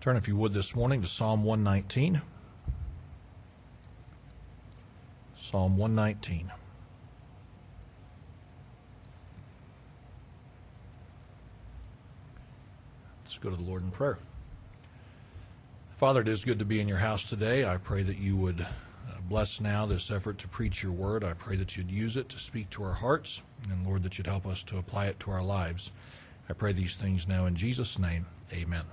Turn, if you would, this morning to Psalm 119. Psalm 119. Let's go to the Lord in prayer. Father, it is good to be in your house today. I pray that you would uh, bless now this effort to preach your word. I pray that you'd use it to speak to our hearts, and Lord, that you'd help us to apply it to our lives. I pray these things now in Jesus' name. Amen.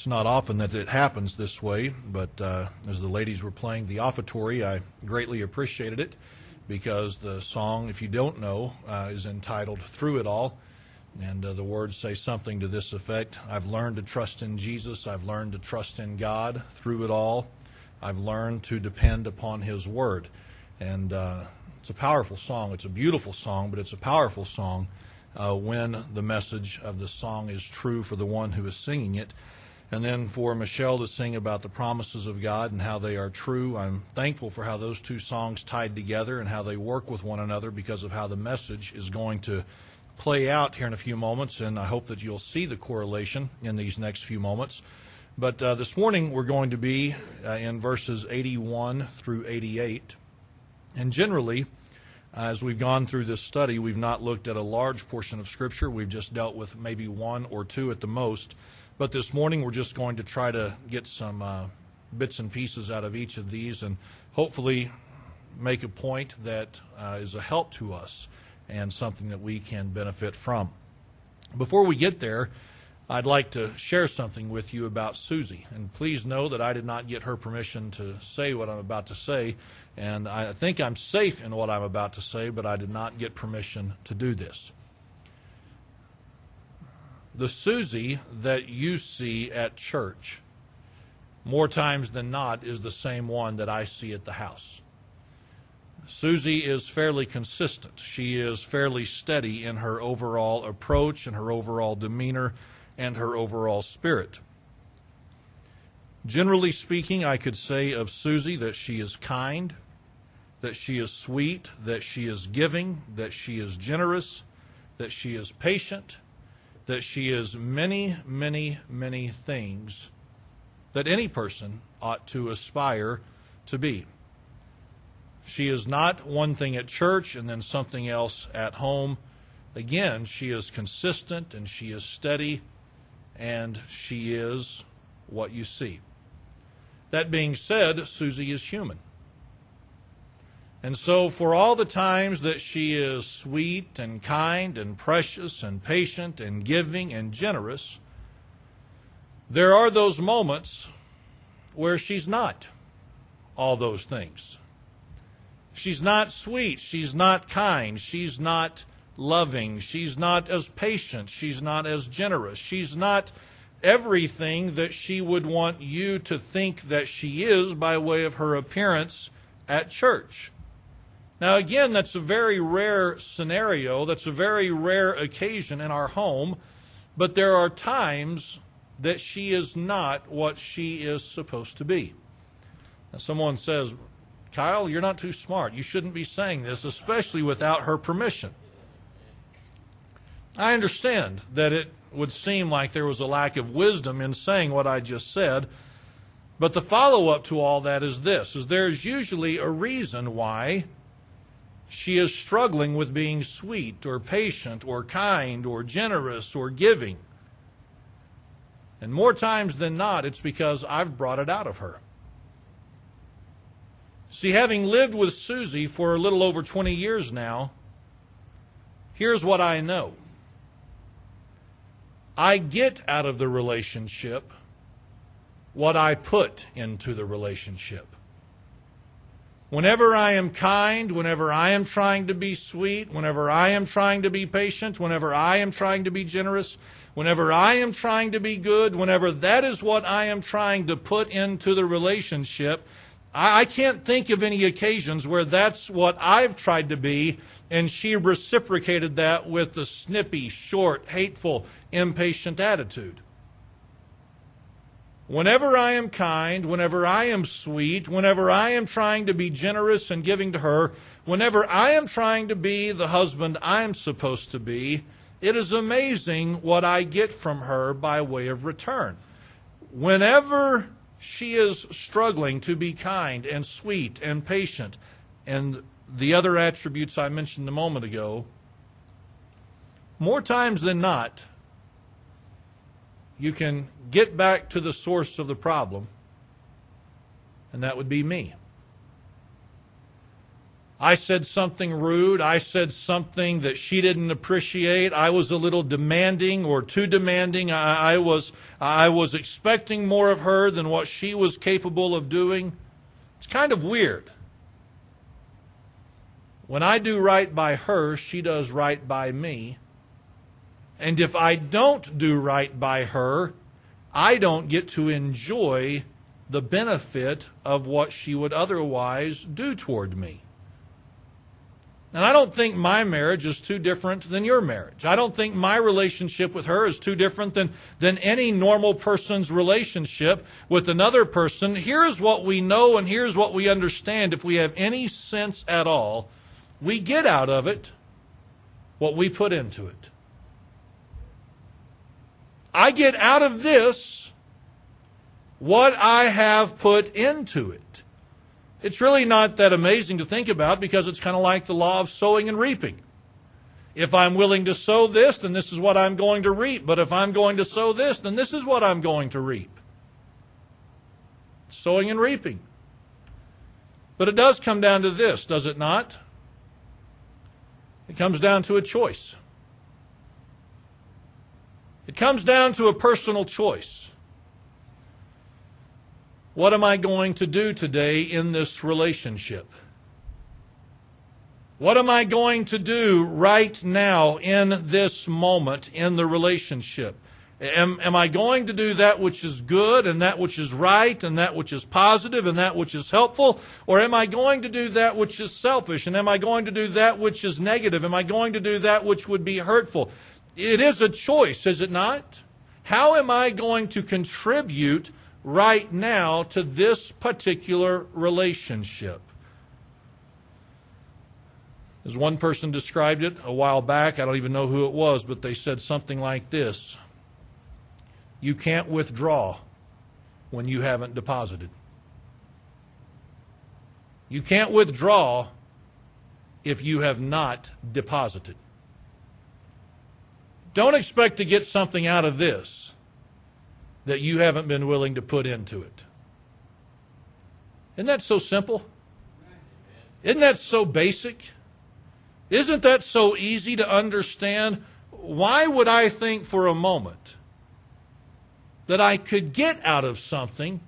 It's not often that it happens this way, but uh, as the ladies were playing the offertory, I greatly appreciated it because the song, if you don't know, uh, is entitled Through It All. And uh, the words say something to this effect I've learned to trust in Jesus, I've learned to trust in God through it all. I've learned to depend upon His Word. And uh, it's a powerful song. It's a beautiful song, but it's a powerful song uh, when the message of the song is true for the one who is singing it and then for Michelle to sing about the promises of God and how they are true. I'm thankful for how those two songs tied together and how they work with one another because of how the message is going to play out here in a few moments, and I hope that you'll see the correlation in these next few moments. But uh, this morning we're going to be uh, in verses 81 through 88. And generally, as we've gone through this study, we've not looked at a large portion of Scripture. We've just dealt with maybe one or two at the most. But this morning, we're just going to try to get some uh, bits and pieces out of each of these and hopefully make a point that uh, is a help to us and something that we can benefit from. Before we get there, I'd like to share something with you about Susie. And please know that I did not get her permission to say what I'm about to say. And I think I'm safe in what I'm about to say, but I did not get permission to do this the Susie that you see at church, more times than not, is the same one that I see at the house. Susie is fairly consistent. She is fairly steady in her overall approach and her overall demeanor and her overall spirit. Generally speaking, I could say of Susie that she is kind, that she is sweet, that she is giving, that she is generous, that she is patient, that she is many, many, many things that any person ought to aspire to be. She is not one thing at church and then something else at home. Again, she is consistent and she is steady and she is what you see. That being said, Susie is human. And so, for all the times that she is sweet and kind and precious and patient and giving and generous, there are those moments where she's not all those things. She's not sweet. She's not kind. She's not loving. She's not as patient. She's not as generous. She's not everything that she would want you to think that she is by way of her appearance at church. Now, again, that's a very rare scenario. That's a very rare occasion in our home. But there are times that she is not what she is supposed to be. Now, someone says, Kyle, you're not too smart. You shouldn't be saying this, especially without her permission. I understand that it would seem like there was a lack of wisdom in saying what I just said. But the follow up to all that is this is there's usually a reason why she is struggling with being sweet or patient or kind or generous or giving. And more times than not, it's because I've brought it out of her. See, having lived with Susie for a little over 20 years now, here's what I know I get out of the relationship what I put into the relationship. Whenever I am kind, whenever I am trying to be sweet, whenever I am trying to be patient, whenever I am trying to be generous, whenever I am trying to be good, whenever that is what I am trying to put into the relationship, I can't think of any occasions where that's what I've tried to be, and she reciprocated that with the snippy, short, hateful, impatient attitude. Whenever I am kind, whenever I am sweet, whenever I am trying to be generous and giving to her, whenever I am trying to be the husband I'm supposed to be, it is amazing what I get from her by way of return. Whenever she is struggling to be kind and sweet and patient and the other attributes I mentioned a moment ago, more times than not, you can get back to the source of the problem, and that would be me. I said something rude. I said something that she didn't appreciate. I was a little demanding or too demanding. I, I, was, I was expecting more of her than what she was capable of doing. It's kind of weird. When I do right by her, she does right by me. And if I don't do right by her, I don't get to enjoy the benefit of what she would otherwise do toward me. And I don't think my marriage is too different than your marriage. I don't think my relationship with her is too different than, than any normal person's relationship with another person. Here's what we know and here's what we understand if we have any sense at all. We get out of it what we put into it. I get out of this what I have put into it. It's really not that amazing to think about because it's kind of like the law of sowing and reaping. If I'm willing to sow this, then this is what I'm going to reap. But if I'm going to sow this, then this is what I'm going to reap. Sowing and reaping. But it does come down to this, does it not? It comes down to a choice. It comes down to a personal choice. What am I going to do today in this relationship? What am I going to do right now in this moment in the relationship? Am, am, I going to do that which is good and that which is right and that which is positive and that which is helpful? Or am I going to do that which is selfish? And am I going to do that which is negative? Am I going to do that which would be hurtful? It is a choice, is it not? How am I going to contribute right now to this particular relationship? As one person described it a while back, I don't even know who it was, but they said something like this You can't withdraw when you haven't deposited. You can't withdraw if you have not deposited. Don't expect to get something out of this that you haven't been willing to put into it. Isn't that so simple? Isn't that so basic? Isn't that so easy to understand? Why would I think for a moment that I could get out of something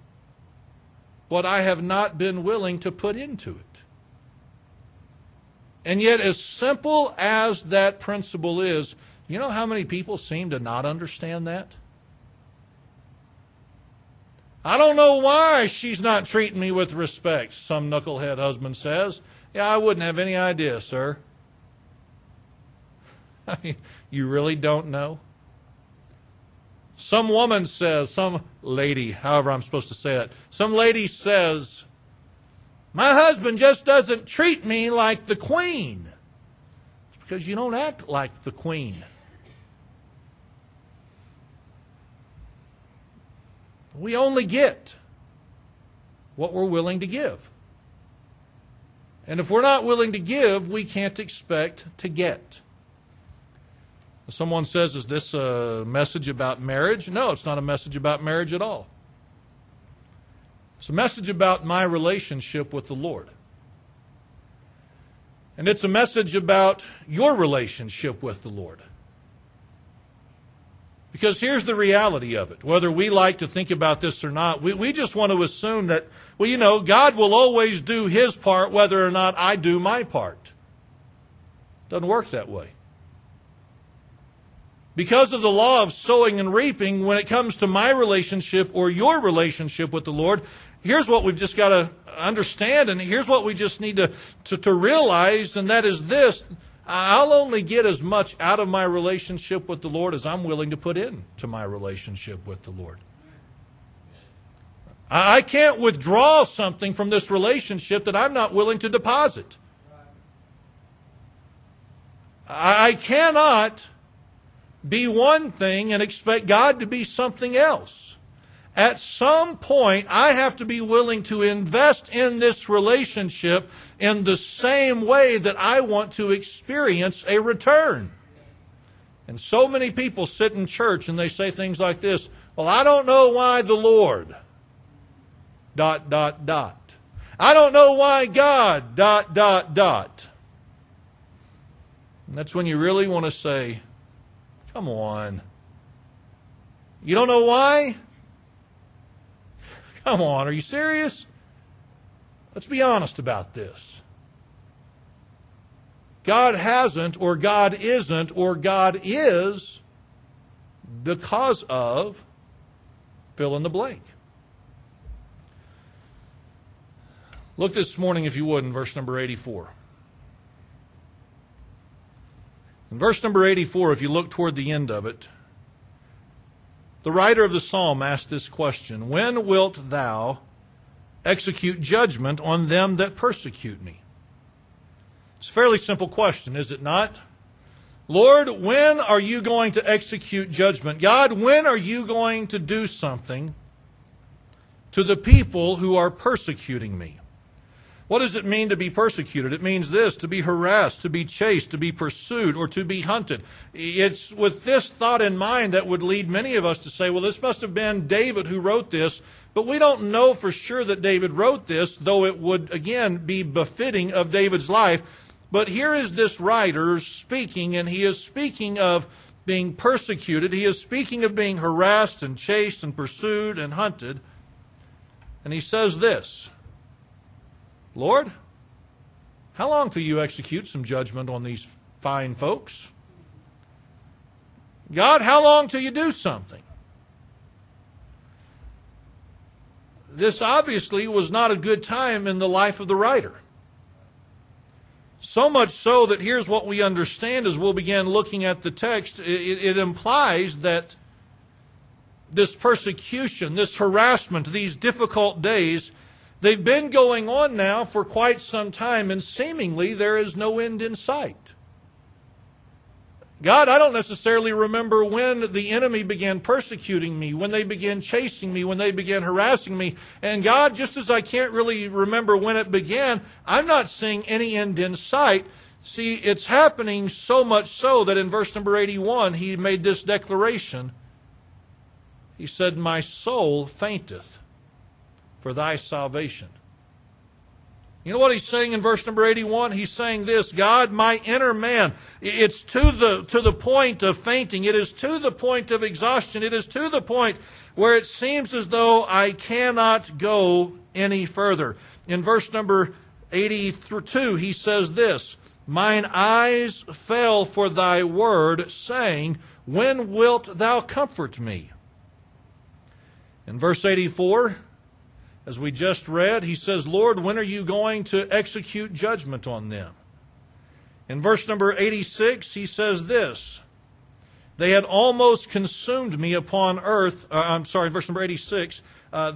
what I have not been willing to put into it? And yet, as simple as that principle is, you know how many people seem to not understand that? I don't know why she's not treating me with respect, some knucklehead husband says. Yeah, I wouldn't have any idea, sir. I mean, you really don't know? Some woman says, some lady, however I'm supposed to say it, some lady says, My husband just doesn't treat me like the queen. It's because you don't act like the queen. We only get what we're willing to give. And if we're not willing to give, we can't expect to get. Someone says, Is this a message about marriage? No, it's not a message about marriage at all. It's a message about my relationship with the Lord. And it's a message about your relationship with the Lord. Because here's the reality of it. Whether we like to think about this or not, we, we just want to assume that, well, you know, God will always do his part whether or not I do my part. Doesn't work that way. Because of the law of sowing and reaping, when it comes to my relationship or your relationship with the Lord, here's what we've just got to understand, and here's what we just need to, to, to realize, and that is this I'll only get as much out of my relationship with the Lord as I'm willing to put in to my relationship with the Lord. I can't withdraw something from this relationship that I'm not willing to deposit. I cannot be one thing and expect God to be something else. At some point, I have to be willing to invest in this relationship in the same way that I want to experience a return. And so many people sit in church and they say things like this Well, I don't know why the Lord dot, dot, dot. I don't know why God, dot, dot, dot. And that's when you really want to say, come on. You don't know why? Come on, are you serious? Let's be honest about this. God hasn't, or God isn't, or God is because of fill in the blank. Look this morning, if you would, in verse number 84. In verse number 84, if you look toward the end of it, the writer of the psalm asked this question When wilt thou execute judgment on them that persecute me? It's a fairly simple question, is it not? Lord, when are you going to execute judgment? God, when are you going to do something to the people who are persecuting me? What does it mean to be persecuted? It means this to be harassed, to be chased, to be pursued, or to be hunted. It's with this thought in mind that would lead many of us to say, well, this must have been David who wrote this, but we don't know for sure that David wrote this, though it would, again, be befitting of David's life. But here is this writer speaking, and he is speaking of being persecuted. He is speaking of being harassed and chased and pursued and hunted. And he says this Lord, how long till you execute some judgment on these fine folks? God, how long till you do something? This obviously was not a good time in the life of the writer. So much so that here's what we understand as we'll begin looking at the text. It, it, implies that this persecution, this harassment, these difficult days They've been going on now for quite some time, and seemingly there is no end in sight. God, I don't necessarily remember when the enemy began persecuting me, when they began chasing me, when they began harassing me. And God, just as I can't really remember when it began, I'm not seeing any end in sight. See, it's happening so much so that in verse number 81, he made this declaration. He said, My soul fainteth for thy salvation. You know what he's saying in verse number 81? He's saying this, God, my inner man, it's to the, to the point of fainting. It is to the point of exhaustion. It is to the point where it seems as though I cannot go any further. In verse number 82, he says this, Mine eyes fell for thy word, saying, When wilt thou comfort me? In verse 84, as we just read, he says, Lord, when are you going to execute judgment on them? In verse number 86, he says this They had almost consumed me upon earth. Uh, I'm sorry, verse number 86. Uh,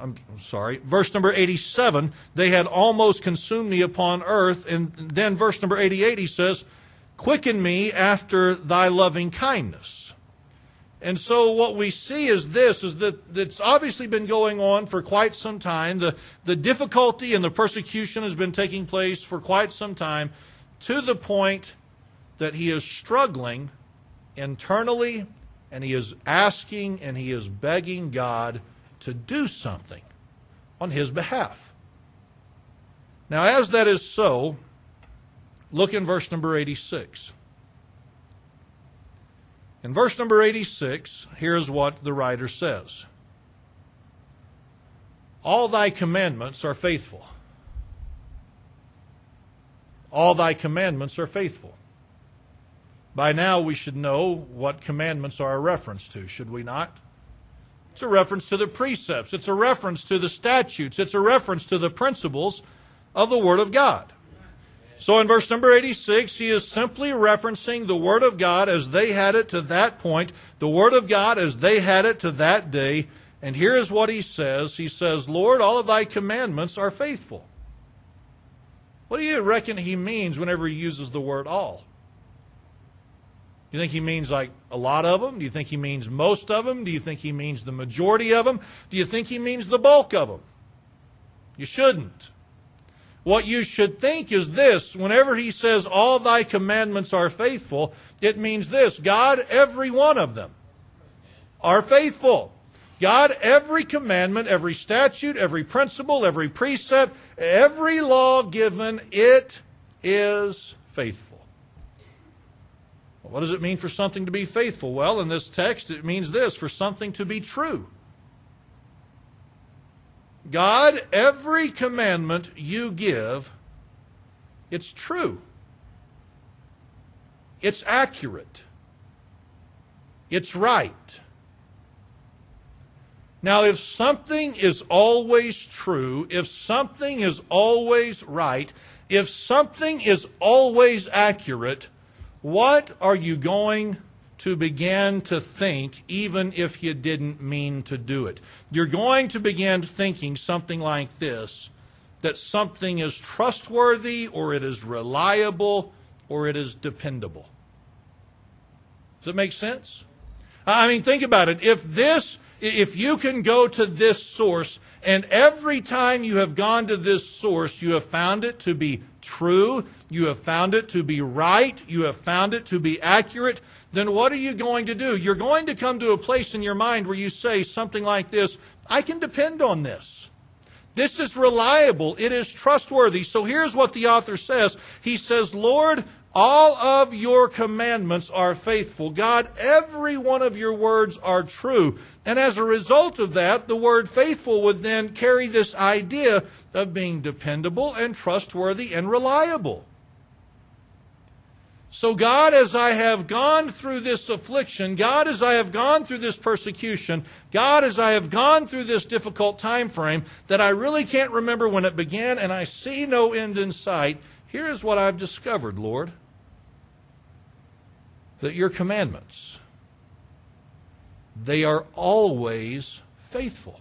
I'm sorry, verse number 87, they had almost consumed me upon earth. And then verse number 88, he says, Quicken me after thy loving kindness. And so what we see is this, is that it's obviously been going on for quite some time. The, the difficulty and the persecution has been taking place for quite some time to the point that he is struggling internally and he is asking and he is begging God to do something on his behalf. Now, as that is so, look in verse number 86. In verse number 86, here's what the writer says All thy commandments are faithful. All thy commandments are faithful. By now, we should know what commandments are a reference to, should we not? It's a reference to the precepts, it's a reference to the statutes, it's a reference to the principles of the Word of God. So in verse number 86, he is simply referencing the Word of God as they had it to that point, the Word of God as they had it to that day, And here is what he says He says, Lord, all of thy commandments are faithful. What do you reckon he means whenever he uses the word all? You think he means like a lot of them? Do you think he means most of them? Do you think he means the majority of them? Do you think he means the bulk of them? You shouldn't. What you should think is this whenever he says, All thy commandments are faithful, it means this God, every one of them are faithful. God, every commandment, every statute, every principle, every precept, every law given, it is faithful. What does it mean for something to be faithful? Well, in this text, it means this for something to be true. God, every commandment you give, it's true. It's accurate. It's right. Now, if something is always true, if something is always right, if something is always accurate, what are you going to begin to think, even if you didn't mean to do it? You're going to begin thinking something like this that something is trustworthy, or it is reliable, or it is dependable. Does it make sense? I mean, think about it. If this, if you can go to this source, and every time you have gone to this source, you have found it to be true, you have found it to be right, you have found it to be accurate, then what are you going to do? You're going to come to a place in your mind where you say something like this I can depend on this. This is reliable. It is trustworthy. So here's what the author says He says, Lord, all of your commandments are faithful. God, every one of your words are true. And as a result of that, the word faithful would then carry this idea of being dependable and trustworthy and reliable. So, God, as I have gone through this affliction, God, as I have gone through this persecution, God, as I have gone through this difficult time frame that I really can't remember when it began and I see no end in sight, here is what I've discovered, Lord that your commandments, they are always faithful.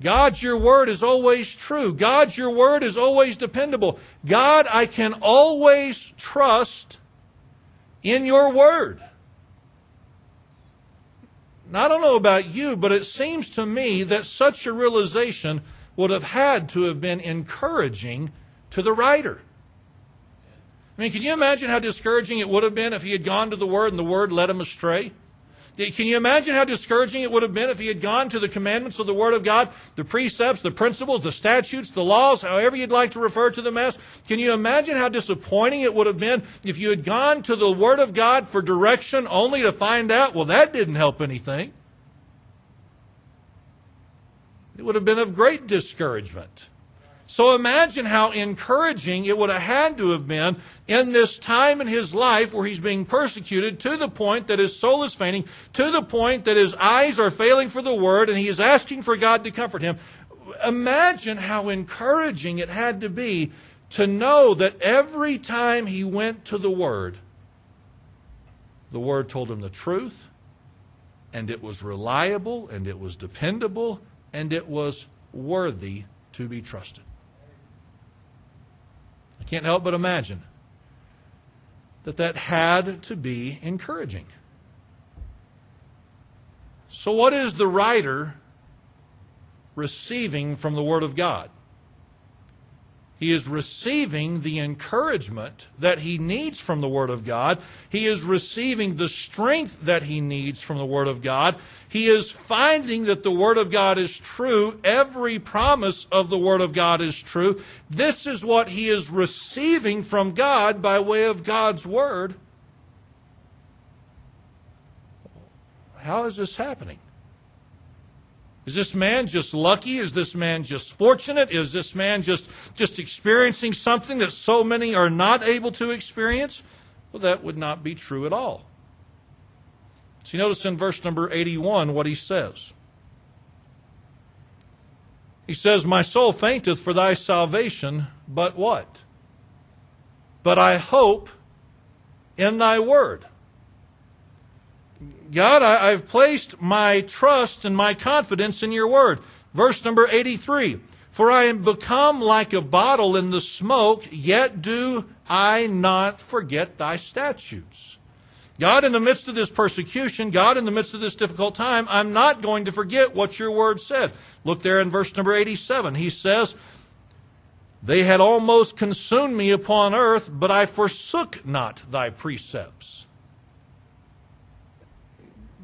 God, your word is always true. God, your word is always dependable. God, I can always trust in your word. Now, I don't know about you, but it seems to me that such a realization would have had to have been encouraging to the writer. I mean, can you imagine how discouraging it would have been if he had gone to the Word and the Word led him astray? Can you imagine how discouraging it would have been if he had gone to the commandments of the Word of God, the precepts, the principles, the statutes, the laws, however you'd like to refer to them as? Can you imagine how disappointing it would have been if you had gone to the Word of God for direction only to find out, well, that didn't help anything? It would have been of great discouragement. So imagine how encouraging it would have had to have been in this time in his life where he's being persecuted to the point that his soul is fainting, to the point that his eyes are failing for the word and he is asking for God to comfort him. Imagine how encouraging it had to be to know that every time he went to the word, the word told him the truth and it was reliable and it was dependable and it was worthy to be trusted. Can't help but imagine that that had to be encouraging. So, what is the writer receiving from the Word of God? He is receiving the encouragement that he needs from the Word of God. He is receiving the strength that he needs from the Word of God. He is finding that the Word of God is true. Every promise of the Word of God is true. This is what he is receiving from God by way of God's Word. How is this happening? Is this man just lucky? Is this man just fortunate? Is this man just, just experiencing something that so many are not able to experience? Well, that would not be true at all. So you notice in verse number 81 what he says. He says, My soul fainteth for thy salvation, but what? But I hope in thy word. God, I, I've placed my trust and my confidence in your word. Verse number 83 For I am become like a bottle in the smoke, yet do I not forget thy statutes. God, in the midst of this persecution, God, in the midst of this difficult time, I'm not going to forget what your word said. Look there in verse number 87. He says, They had almost consumed me upon earth, but I forsook not thy precepts.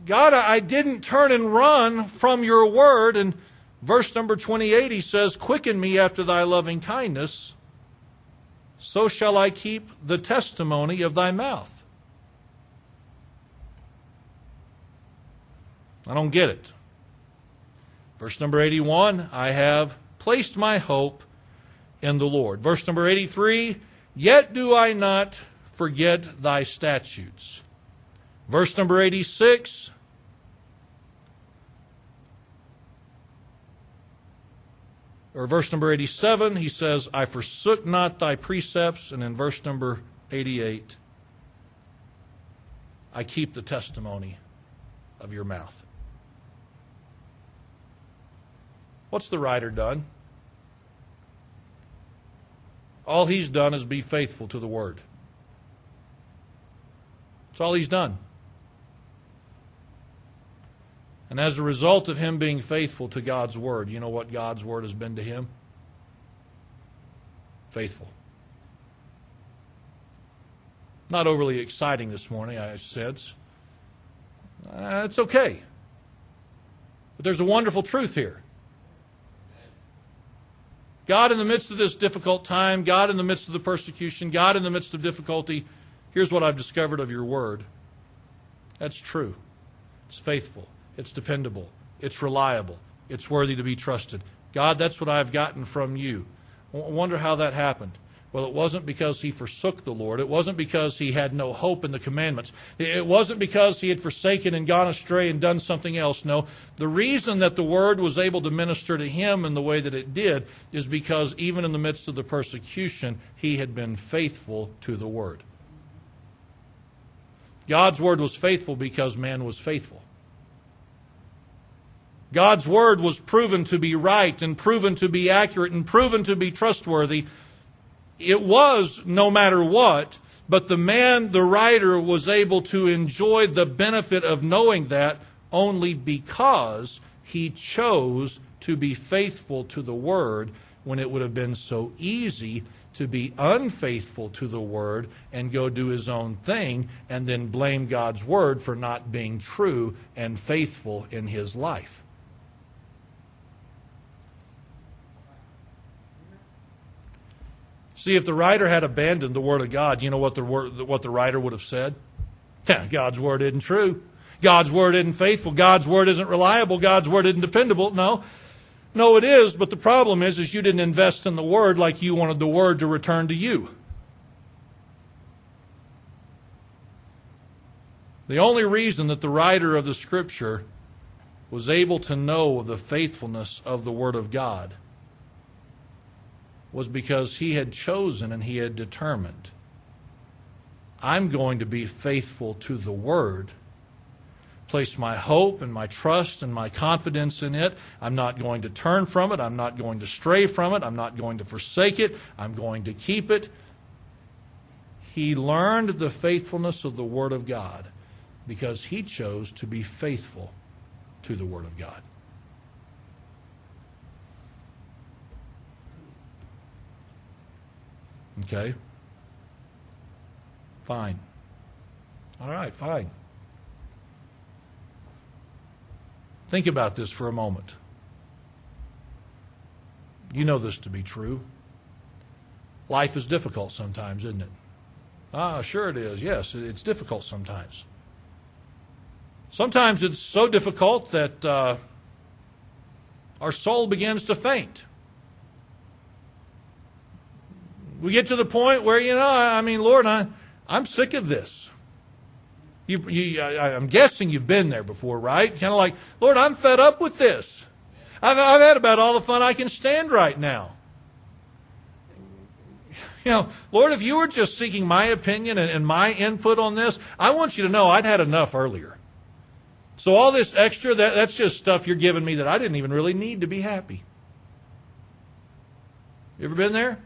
God, I didn't turn and run from your word. And verse number 28, he says, Quicken me after thy loving kindness, so shall I keep the testimony of thy mouth. I don't get it. Verse number 81 I have placed my hope in the Lord. Verse number 83 Yet do I not forget thy statutes. Verse number 86 or verse number 87, he says, I forsook not thy precepts. And in verse number 88, I keep the testimony of your mouth. What's the writer done? All he's done is be faithful to the word. That's all he's done. And as a result of him being faithful to God's word, you know what God's word has been to him? Faithful. Not overly exciting this morning, I sense. Uh, it's okay. But there's a wonderful truth here. God, in the midst of this difficult time, God, in the midst of the persecution, God, in the midst of difficulty, here's what I've discovered of your word. That's true. It's faithful. It's dependable. It's reliable. It's worthy to be trusted. God, that's what I've gotten from you. I wonder how that happened. Well, it wasn't because he forsook the Lord. It wasn't because he had no hope in the commandments. It wasn't because he had forsaken and gone astray and done something else. No. The reason that the word was able to minister to him in the way that it did is because even in the midst of the persecution, he had been faithful to the word. God's word was faithful because man was faithful. God's word was proven to be right and proven to be accurate and proven to be trustworthy it was no matter what, but the man, the writer, was able to enjoy the benefit of knowing that only because he chose to be faithful to the word when it would have been so easy to be unfaithful to the word and go do his own thing and then blame God's word for not being true and faithful in his life. See, if the writer had abandoned the Word of God, you know what the, what the writer would have said? God's Word isn't true. God's Word isn't faithful. God's Word isn't reliable. God's Word isn't dependable. No. No, it is, but the problem is, is you didn't invest in the Word like you wanted the Word to return to you. The only reason that the writer of the Scripture was able to know of the faithfulness of the Word of God was because he had chosen and he had determined I'm going to be faithful to the Word, place my hope and my trust and my confidence in it. I'm not going to turn from it. I'm not going to stray from it. I'm not going to forsake it. I'm going to keep it. He learned the faithfulness of the Word of God because he chose to be faithful to the Word of God. Okay? Fine. All right, fine. Think about this for a moment. You know this to be true. Life is difficult sometimes, isn't it? Ah, sure it is. Yes, it's difficult sometimes. Sometimes it's so difficult that uh, our soul begins to faint we get to the point where, you know, I mean, Lord, I, I'm sick of this. You, you, I, am guessing you've been there before, right? Kind of like, Lord, I'm fed up with this. I've, I've had about all the fun I can stand right now. You know, Lord, if you were just seeking my opinion and, and my input on this, I want you to know I'd had enough earlier. So all this extra, that, that's just stuff you're giving me that I didn't even really need to be happy. You ever been there?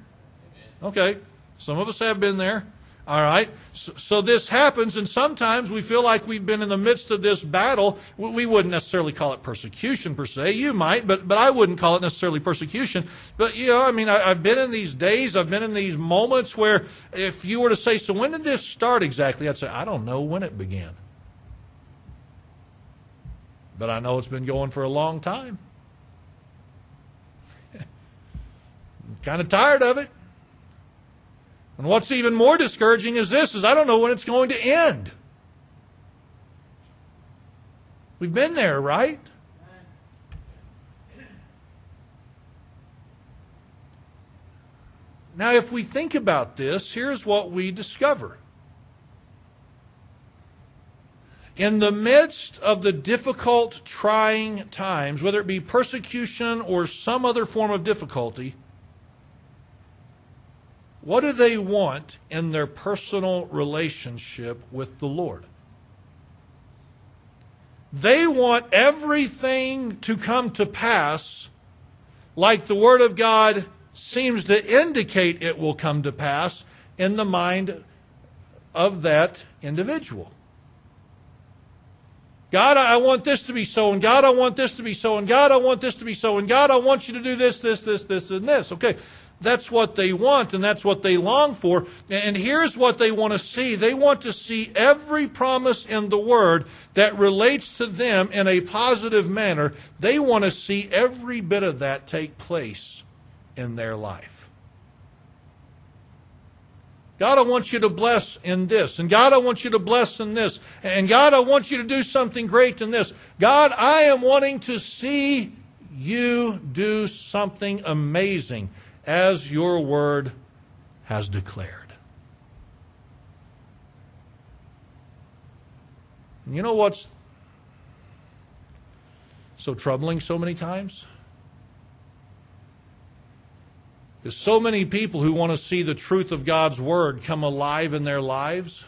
Okay. Some of us have been there. All right. So, so, this happens, and sometimes we feel like we've been in the midst of this battle. We wouldn't necessarily call it persecution per se. You might, but, but I wouldn't call it necessarily persecution. But, you know, I mean, I, I've been in these days, I've been in these moments where if you were to say, so when did this start exactly? I'd say, I don't know when it began. But I know it's been going for a long time. kind of tired of it. And what's even more discouraging is this is I don't know when it's going to end. We've been there, right? Now, if we think about this, here's what we discover. In the midst of the difficult, trying times, whether it be persecution or some other form of difficulty, what do they want in their personal relationship with the Lord? They want everything to come to pass like the Word of God seems to indicate it will come to pass in the mind of that individual. God, I want this to be so, and God, I want this to be so, and God, I want this to be so, and God, I want you to do this, this, this, this, and this. Okay, that's what they want and that's what they long for. And here's what they want to see they want to see every promise in the Word that relates to them in a positive manner. They want to see every bit of that take place in their life. God, I want you to bless in this. And God, I want you to bless in this. And God, I want you to do something great in this. God, I am wanting to see you do something amazing as your word has declared. And you know what's so troubling so many times? Is so many people who want to see the truth of God's word come alive in their lives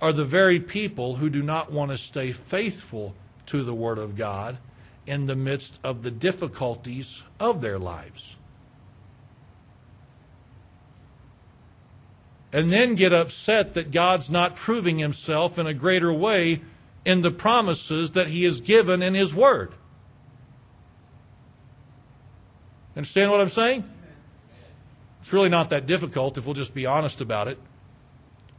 are the very people who do not want to stay faithful to the word of God in the midst of the difficulties of their lives. And then get upset that God's not proving himself in a greater way in the promises that he has given in his word. Understand what I'm saying? It's really not that difficult if we'll just be honest about it.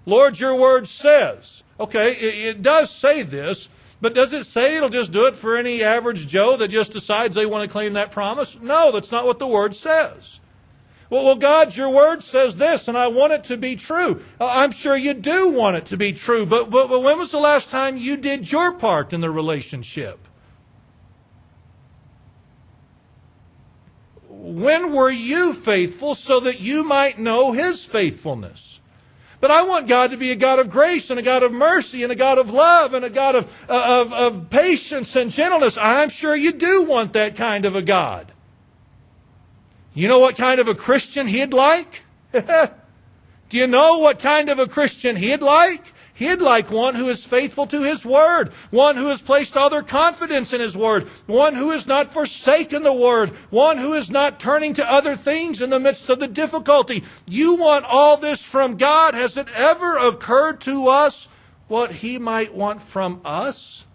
Lord, your word says. Okay, it, does say this, but does it say it'll just do it for any average Joe that just decides they want to claim that promise? No, that's not what the Word says. Well, well, God, your Word says this, and I want it to be true. Uh, I'm sure you do want it to be true, but, but, but when was the last time you did your part in the relationship? When were you faithful so that you might know His faithfulness? But I want God to be a God of grace and a God of mercy and a God of love and a God of, uh, of, of patience and gentleness. I'm sure you do want that kind of a God. You know what kind of a Christian he'd like? do you know what kind of a Christian he'd like? He'd like one who is faithful to His Word, one who has placed all their confidence in His Word, one who has not forsaken the Word, one who is not turning to other things in the midst of the difficulty. You want all this from God. Has it ever occurred to us what He might want from us?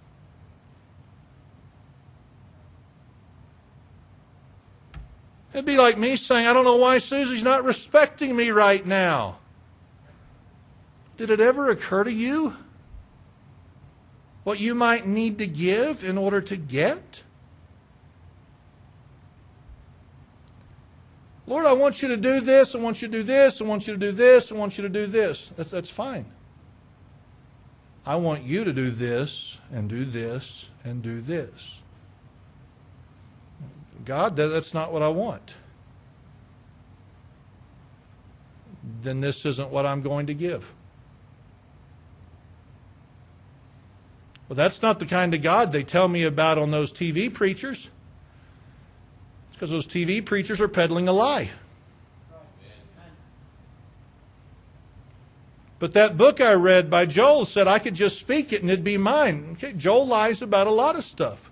It'd be like me saying, I don't know why Susie's not respecting me right now. Did it ever occur to you what you might need to give in order to get? Lord, I want you to do this, I want you to do this, I want you to do this, I want you to do this. That's, that's fine. I want you to do this, and do this, and do this. God, that's not what I want. Then this isn't what I'm going to give. Well, that's not the kind of God they tell me about on those TV preachers. It's because those TV preachers are peddling a lie. But that book I read by Joel said I could just speak it and it'd be mine. Okay, Joel lies about a lot of stuff.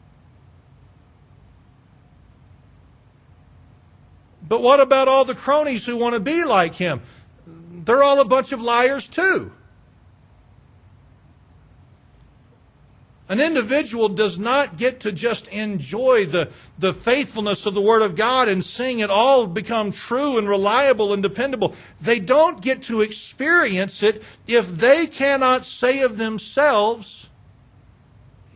But what about all the cronies who want to be like him? They're all a bunch of liars, too. An individual does not get to just enjoy the, the faithfulness of the Word of God and seeing it all become true and reliable and dependable. They don't get to experience it if they cannot say of themselves,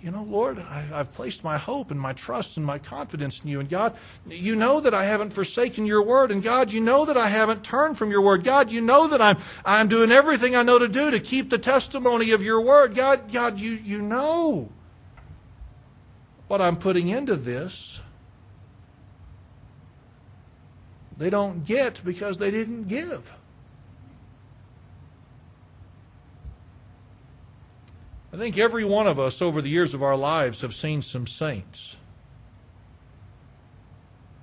you know, Lord, I, have placed my hope and my trust and my confidence in you. And God, you know that I haven't forsaken your word. And God, you know that I haven't turned from your word. God, you know that I'm, I'm doing everything I know to do to keep the testimony of your word. God, God, you, you know what I'm putting into this. They don't get because they didn't give. I think every one of us over the years of our lives have seen some saints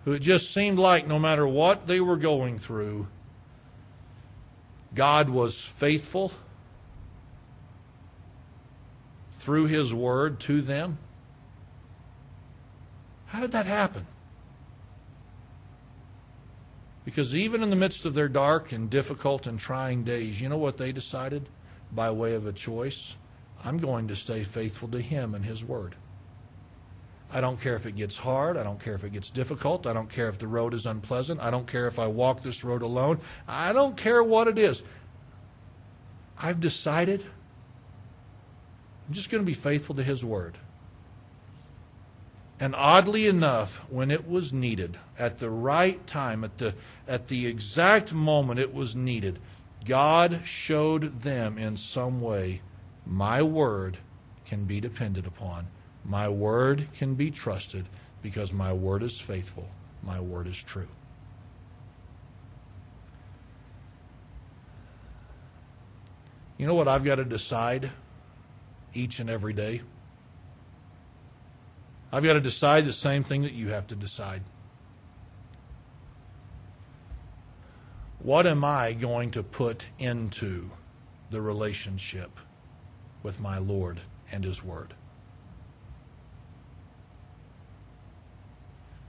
who it just seemed like no matter what they were going through, God was faithful through His Word to them. How did that happen? Because even in the midst of their dark and difficult and trying days, you know what they decided by way of a choice? I'm going to stay faithful to Him and His Word. I don't care if it gets hard. I don't care if it gets difficult. I don't care if the road is unpleasant. I don't care if I walk this road alone. I don't care what it is. I've decided I'm just going to be faithful to His Word. And oddly enough, when it was needed, at the right time, at the, at the exact moment it was needed, God showed them in some way my word can be depended upon. My word can be trusted because my word is faithful. My word is true. You know what I've got to decide each and every day? I've got to decide the same thing that you have to decide. What am I going to put into the relationship? With my Lord and His Word.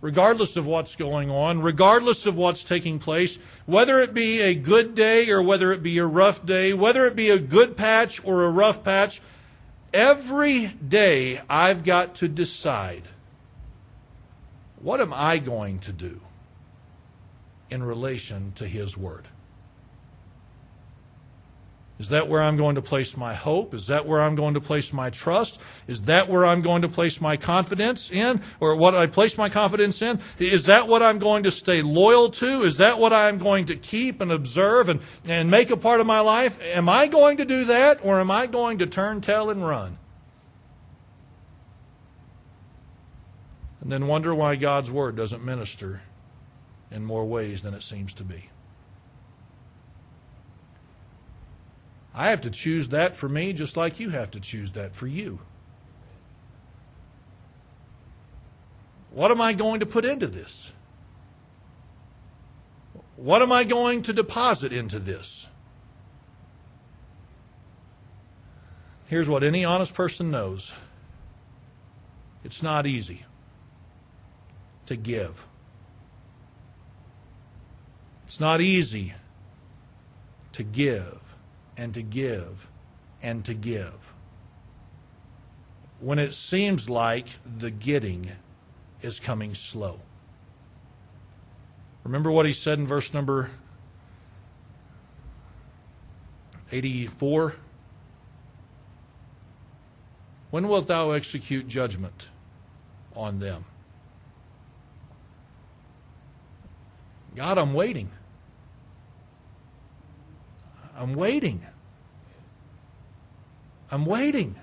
Regardless of what's going on, regardless of what's taking place, whether it be a good day or whether it be a rough day, whether it be a good patch or a rough patch, every day I've got to decide what am I going to do in relation to His Word? Is that where I'm going to place my hope? Is that where I'm going to place my trust? Is that where I'm going to place my confidence in? Or what I place my confidence in? Is that what I'm going to stay loyal to? Is that what I'm going to keep and observe and, and make a part of my life? Am I going to do that or am I going to turn tail and run? And then wonder why God's Word doesn't minister in more ways than it seems to be. I have to choose that for me just like you have to choose that for you. What am I going to put into this? What am I going to deposit into this? Here's what any honest person knows it's not easy to give. It's not easy to give and to give and to give. When it seems like the getting is coming slow. Remember what he said in verse number 84? When wilt thou execute judgment on them? God, I'm waiting. I'm waiting. I'm waiting.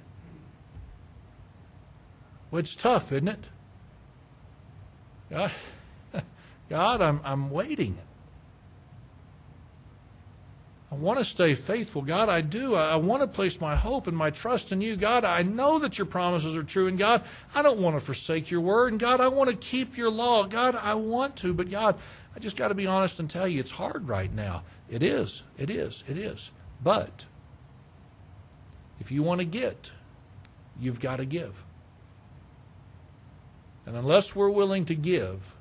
Well, it's tough, isn't it? God, God I'm, I'm waiting. I want to stay faithful. God, I do. I, I want to place my hope and my trust in you. God, I know that your promises are true. And God, I don't want to forsake your word. And God, I want to keep your law. God, I want to. But God, I just got to be honest and tell you, it's hard right now. It is. It is. It is. But If you want to get, you've got to give. And unless we're willing to give,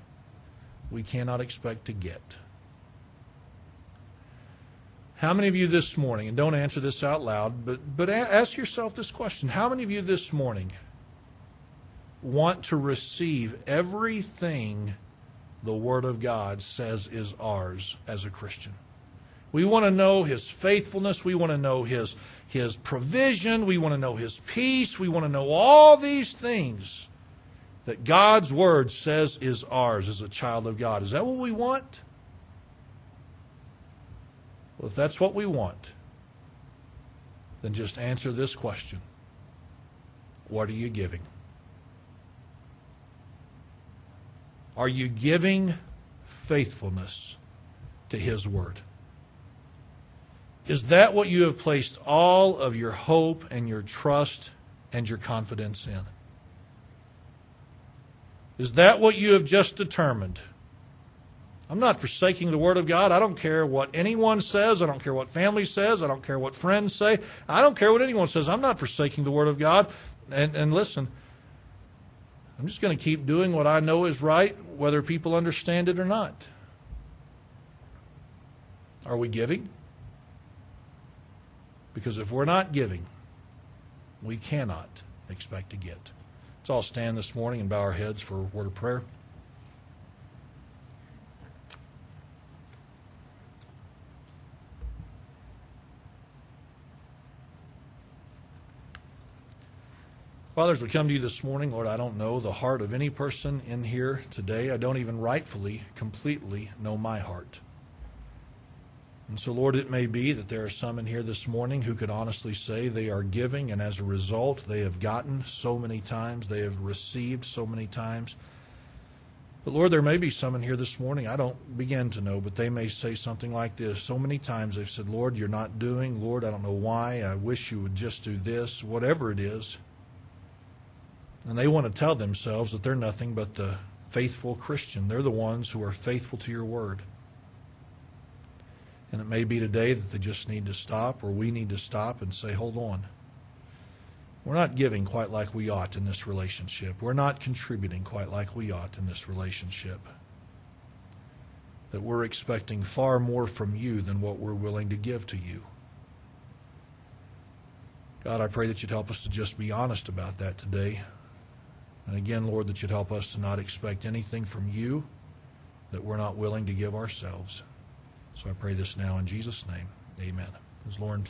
we cannot expect to get. How many of you this morning, and don't answer this out loud, but, but ask yourself this question How many of you this morning want to receive everything the Word of God says is ours as a Christian? We want to know His faithfulness. We want to know His, His provision. We want to know His peace. We want to know all these things that God's Word says is ours as a child of God. Is that what we want? Well, if that's what we want, then just answer this question What are you giving? Are you giving faithfulness to His Word? Is that what you have placed all of your hope and your trust and your confidence in? Is that what you have just determined? I'm not forsaking the Word of God. I don't care what anyone says. I don't care what family says. I don't care what friends say. I don't care what anyone says. I'm not forsaking the Word of God. And, and listen, I'm just going to keep doing what I know is right, whether people understand it or not. Are we giving? Because if we're not giving, we cannot expect to get. Let's all stand this morning and bow our heads for a word of prayer. Fathers, we come to you this morning, Lord. I don't know the heart of any person in here today. I don't even rightfully, completely know my heart. And so, Lord, it may be that there are some in here this morning who could honestly say they are giving, and as a result, they have gotten so many times, they have received so many times. But Lord, there may be some in here this morning, I don't begin to know, but they may say something like this. So many times they've said, Lord, you're not doing. Lord, I don't know why. I wish you would just do this, whatever it is. And they want to tell themselves that they're nothing but the faithful Christian. They're the ones who are faithful to your word. And it may be today that they just need to stop, or we need to stop and say, hold on. We're not giving quite like we ought in this relationship. We're not contributing quite like we ought in this relationship. That we're expecting far more from you than what we're willing to give to you. God, I pray that you'd help us to just be honest about that today. And again, Lord, that you'd help us to not expect anything from you that we're not willing to give ourselves. So I pray this now in Jesus' name. Amen. As Lauren